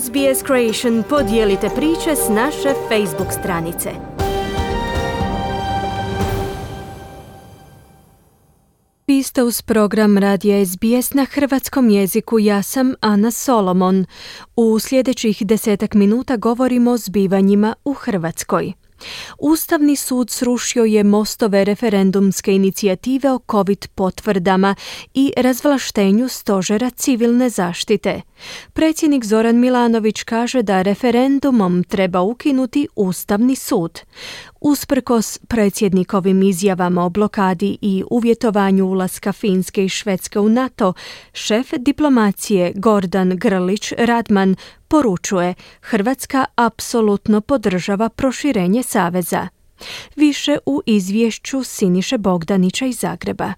SBS Creation podijelite priče s naše Facebook stranice. Piste uz program Radija SBS na hrvatskom jeziku. Ja sam Ana Solomon. U sljedećih desetak minuta govorimo o zbivanjima u Hrvatskoj. Ustavni sud srušio je mostove referendumske inicijative o COVID potvrdama i razvlaštenju stožera civilne zaštite. Predsjednik Zoran Milanović kaže da referendumom treba ukinuti Ustavni sud. Usprkos predsjednikovim izjavama o blokadi i uvjetovanju ulaska Finske i Švedske u NATO, šef diplomacije Gordan Grlić Radman poručuje Hrvatska apsolutno podržava proširenje saveza. Više u izvješću Siniše Bogdanića iz Zagreba.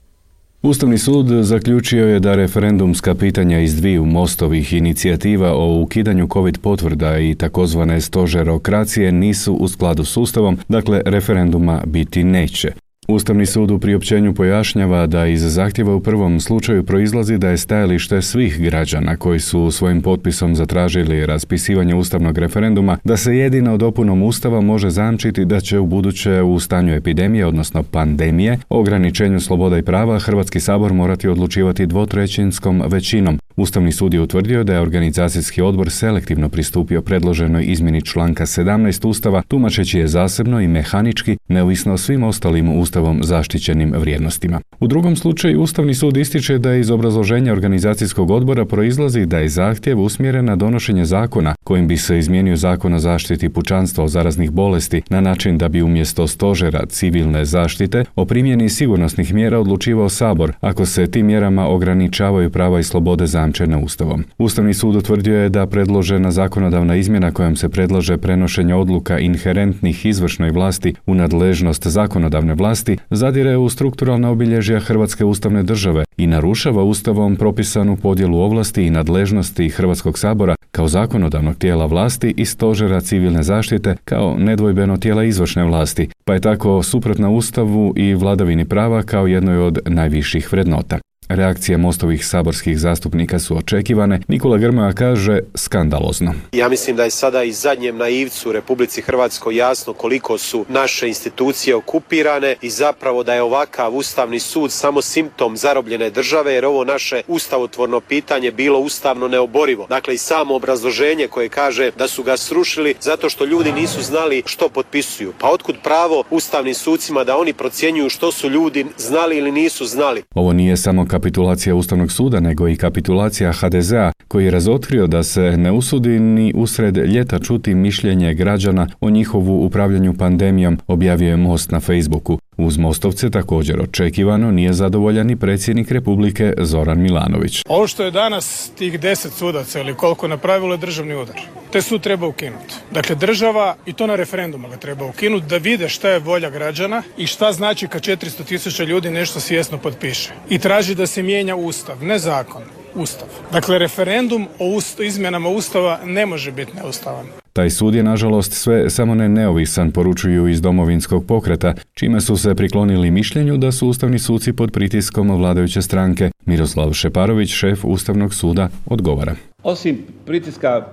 Ustavni sud zaključio je da referendumska pitanja iz dviju mostovih inicijativa o ukidanju COVID potvrda i takozvane stožerokracije nisu u skladu s Ustavom, dakle referenduma biti neće. Ustavni sud u priopćenju pojašnjava da iz zahtjeva u prvom slučaju proizlazi da je stajalište svih građana koji su svojim potpisom zatražili raspisivanje ustavnog referenduma da se jedino dopunom ustava može zamčiti da će u buduće u stanju epidemije, odnosno pandemije, ograničenju sloboda i prava Hrvatski sabor morati odlučivati dvotrećinskom većinom. Ustavni sud je utvrdio da je organizacijski odbor selektivno pristupio predloženoj izmjeni članka 17 Ustava, tumačeći je zasebno i mehanički, neovisno o svim ostalim Ustavom zaštićenim vrijednostima. U drugom slučaju Ustavni sud ističe da iz obrazloženja organizacijskog odbora proizlazi da je zahtjev usmjeren na donošenje zakona kojim bi se izmijenio zakon o zaštiti pučanstva od zaraznih bolesti na način da bi umjesto stožera civilne zaštite o primjeni sigurnosnih mjera odlučivao sabor ako se tim mjerama ograničavaju prava i slobode zamčene Ustavom. Ustavni sud utvrdio je da predložena zakonodavna izmjena kojom se predlaže prenošenje odluka inherentnih izvršnoj vlasti u nadležnost zakonodavne vlasti zadire u strukturalna obilježja Hrvatske ustavne države i narušava ustavom propisanu podjelu ovlasti i nadležnosti Hrvatskog sabora kao zakonodavnog tijela vlasti i stožera civilne zaštite kao nedvojbeno tijela izvršne vlasti, pa je tako suprotna ustavu i vladavini prava kao jednoj od najviših vrednota. Reakcije mostovih saborskih zastupnika su očekivane. Nikola Grmoja kaže skandalozno. Ja mislim da je sada i zadnjem naivcu u Republici Hrvatskoj jasno koliko su naše institucije okupirane i zapravo da je ovakav ustavni sud samo simptom zarobljene države jer ovo naše ustavotvorno pitanje bilo ustavno neoborivo. Dakle i samo obrazloženje koje kaže da su ga srušili zato što ljudi nisu znali što potpisuju. Pa otkud pravo ustavnim sucima da oni procjenjuju što su ljudi znali ili nisu znali? Ovo nije samo kapitulacija Ustavnog suda, nego i kapitulacija HDZ-a, koji je razotkrio da se ne usudi ni usred ljeta čuti mišljenje građana o njihovu upravljanju pandemijom, objavio je Most na Facebooku. Uz Mostovce također očekivano nije zadovoljan i predsjednik Republike Zoran Milanović. Ovo što je danas tih deset sudaca ili koliko napravilo je državni udar. Te sud treba ukinuti. Dakle, država i to na referendumu ga treba ukinuti da vide šta je volja građana i šta znači kad 400 tisuća ljudi nešto svjesno potpiše. I traži da se mijenja ustav, ne zakon. Ustav. Dakle, referendum o izmjenama Ustava ne može biti neustavan. Taj sud je nažalost sve samo ne neovisan, poručuju iz domovinskog pokreta, čime su se priklonili mišljenju da su ustavni suci pod pritiskom vladajuće stranke. Miroslav Šeparović, šef Ustavnog suda, odgovara. Osim pritiska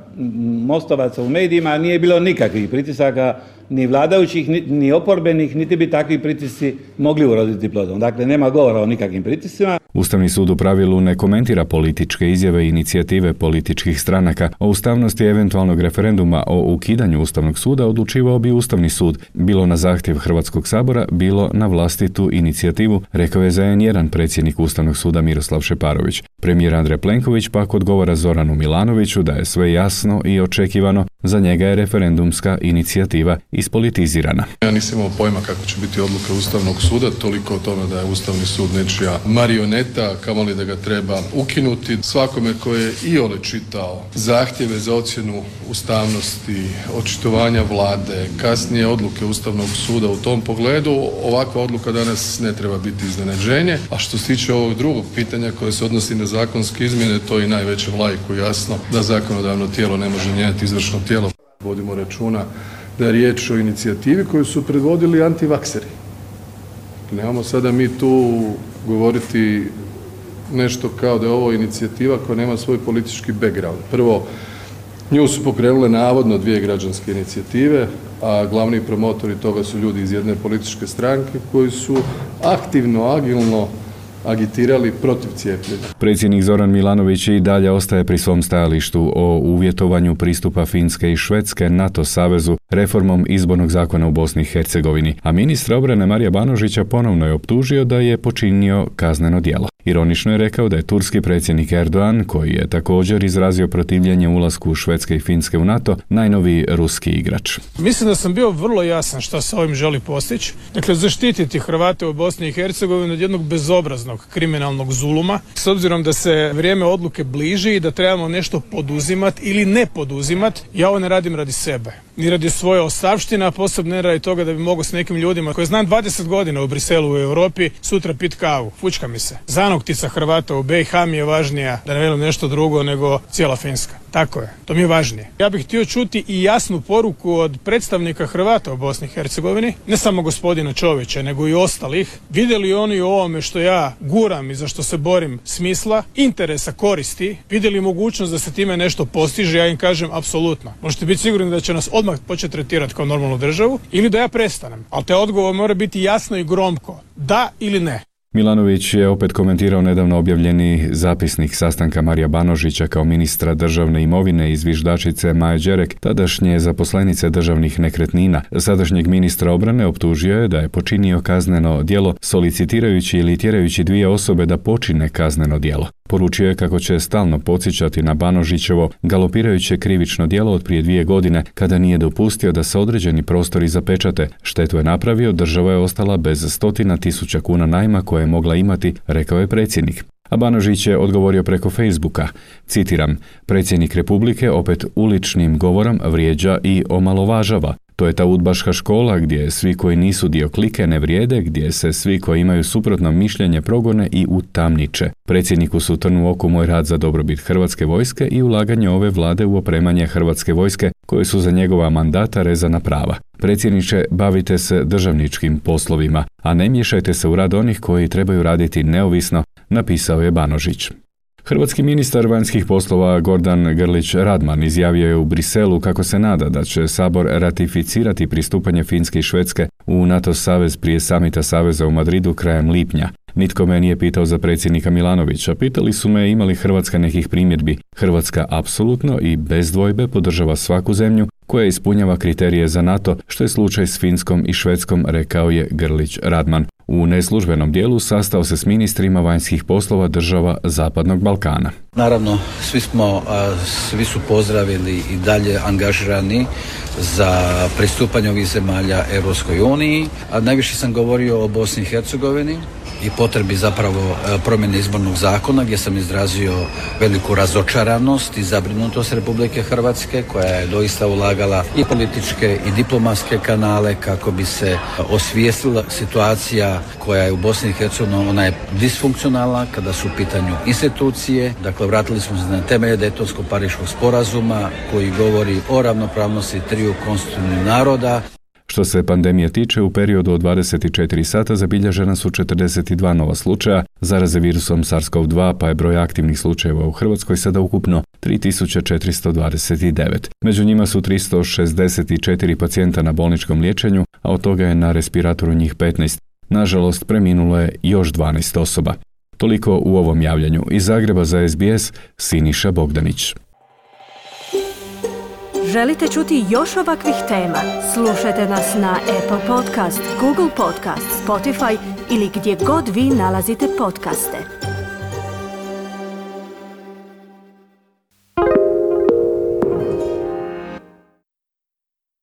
mostovaca u medijima nije bilo nikakvih pritisaka ni vladajućih, ni oporbenih, niti bi takvi pritisci mogli uroditi plodom. Dakle, nema govora o nikakvim pritiscima. Ustavni sud u pravilu ne komentira političke izjave i inicijative političkih stranaka. O ustavnosti eventualnog referenduma o ukidanju Ustavnog suda odlučivao bi Ustavni sud, bilo na zahtjev Hrvatskog sabora, bilo na vlastitu inicijativu, rekao je za jedan predsjednik Ustavnog suda Miroslav Šeparović. Premijer Andrej Plenković pak odgovara Zoranu Milanoviću da je sve jasno i očekivano, za njega je referendumska inicijativa ispolitizirana. Ja nisam imao pojma kako će biti odluka Ustavnog suda, toliko o tome da je Ustavni sud nečija marioneta, kamoli da ga treba ukinuti. Svakome koje je i ole čitao zahtjeve za ocjenu ustavnosti, očitovanja vlade, kasnije odluke Ustavnog suda u tom pogledu, ovakva odluka danas ne treba biti iznenađenje. A što se tiče ovog drugog pitanja koje se odnosi na zakonske izmjene, to je i najvećem lajku jasno da zakonodavno tijelo ne može mijenjati izvršno tijelo. Vodimo računa da je riječ o inicijativi koju su predvodili antivakseri. Nemamo sada mi tu govoriti nešto kao da je ovo inicijativa koja nema svoj politički background. Prvo, Nju su pokrenule navodno dvije građanske inicijative, a glavni promotori toga su ljudi iz jedne političke stranke koji su aktivno, agilno agitirali protiv cijepljenja. Predsjednik Zoran Milanović i dalje ostaje pri svom stajalištu o uvjetovanju pristupa Finske i Švedske NATO savezu reformom izbornog zakona u Bosni i Hercegovini, a ministra obrane Marija Banožića ponovno je optužio da je počinio kazneno djelo. Ironično je rekao da je turski predsjednik Erdogan, koji je također izrazio protivljenje ulasku Švedske i Finske u NATO, najnoviji ruski igrač. Mislim da sam bio vrlo jasan što se ovim želi postići. Dakle, zaštititi Hrvate u Bosni i Hercegovini od jednog bezobraznog kriminalnog zuluma, s obzirom da se vrijeme odluke bliži i da trebamo nešto poduzimati ili ne poduzimati, ja ovo ne radim radi sebe ni radi svoje ostavštine, a posebno ne radi toga da bi mogao s nekim ljudima koje znam 20 godina u Briselu u Europi sutra pit kavu. Fučka mi se. Zanoktica Hrvata u BiH mi je važnija, da ne velim nešto drugo, nego cijela Finska. Tako je, to mi je važnije. Ja bih htio čuti i jasnu poruku od predstavnika Hrvata u Bosni i Hercegovini, ne samo gospodina Čovića, nego i ostalih. Vidjeli oni u ovome što ja guram i za što se borim smisla, interesa, koristi, vidjeli mogućnost da se time nešto postiže, ja im kažem apsolutno. Možete biti sigurni da će nas odmah početi tretirati kao normalnu državu ili da ja prestanem. Ali te odgovor mora biti jasno i gromko. Da ili ne. Milanović je opet komentirao nedavno objavljeni zapisnik sastanka Marija Banožića kao ministra državne imovine i zviždačice Maje Đerek, tadašnje zaposlenice državnih nekretnina. Sadašnjeg ministra obrane optužio je da je počinio kazneno djelo solicitirajući ili tjerajući dvije osobe da počine kazneno djelo. Poručio je kako će stalno podsjećati na Banožićevo galopirajuće krivično djelo od prije dvije godine kada nije dopustio da se određeni prostori zapečate. Štetu je napravio, država je ostala bez stotina tisuća kuna najma koje je mogla imati, rekao je predsjednik. A Banožić je odgovorio preko Facebooka. Citiram, predsjednik Republike opet uličnim govorom vrijeđa i omalovažava. To je ta udbaška škola gdje svi koji nisu dio klike ne vrijede, gdje se svi koji imaju suprotno mišljenje progone i utamniče. Predsjedniku su trnu oku moj rad za dobrobit Hrvatske vojske i ulaganje ove vlade u opremanje Hrvatske vojske koje su za njegova mandata rezana prava. Predsjedniče, bavite se državničkim poslovima, a ne miješajte se u rad onih koji trebaju raditi neovisno, napisao je Banožić. Hrvatski ministar vanjskih poslova Gordan Grlić Radman izjavio je u Briselu kako se nada da će Sabor ratificirati pristupanje Finske i Švedske u NATO savez prije samita Saveza u Madridu krajem lipnja. Nitko me nije pitao za predsjednika Milanovića. Pitali su me ima li Hrvatska nekih primjedbi. Hrvatska apsolutno i bez dvojbe podržava svaku zemlju koja ispunjava kriterije za NATO, što je slučaj s Finskom i Švedskom, rekao je Grlić Radman. U neslužbenom dijelu sastao se s ministrima vanjskih poslova država Zapadnog Balkana. Naravno, svi smo, svi su pozdravili i dalje angažirani za pristupanje ovih zemalja Europskoj uniji, a najviše sam govorio o Bosni i Hercegovini, i potrebi zapravo promjene izbornog zakona gdje sam izrazio veliku razočaranost i zabrinutost Republike Hrvatske koja je doista ulagala i političke i diplomatske kanale kako bi se osvijestila situacija koja je u Bosni i Hercegovini ona je disfunkcionalna kada su u pitanju institucije. Dakle, vratili smo se na temelje Dejtonsko-Pariškog sporazuma koji govori o ravnopravnosti triju konstitutivnih naroda. Što se pandemije tiče, u periodu od 24 sata zabilježena su 42 nova slučaja zaraze virusom SARS-CoV-2, pa je broj aktivnih slučajeva u Hrvatskoj sada ukupno 3429. Među njima su 364 pacijenta na bolničkom liječenju, a od toga je na respiratoru njih 15. Nažalost, preminulo je još 12 osoba. Toliko u ovom javljanju. Iz Zagreba za SBS, Siniša Bogdanić. Želite čuti još ovakvih tema? Slušajte nas na Apple Podcast, Google Podcast, Spotify ili gdje god vi nalazite podcaste.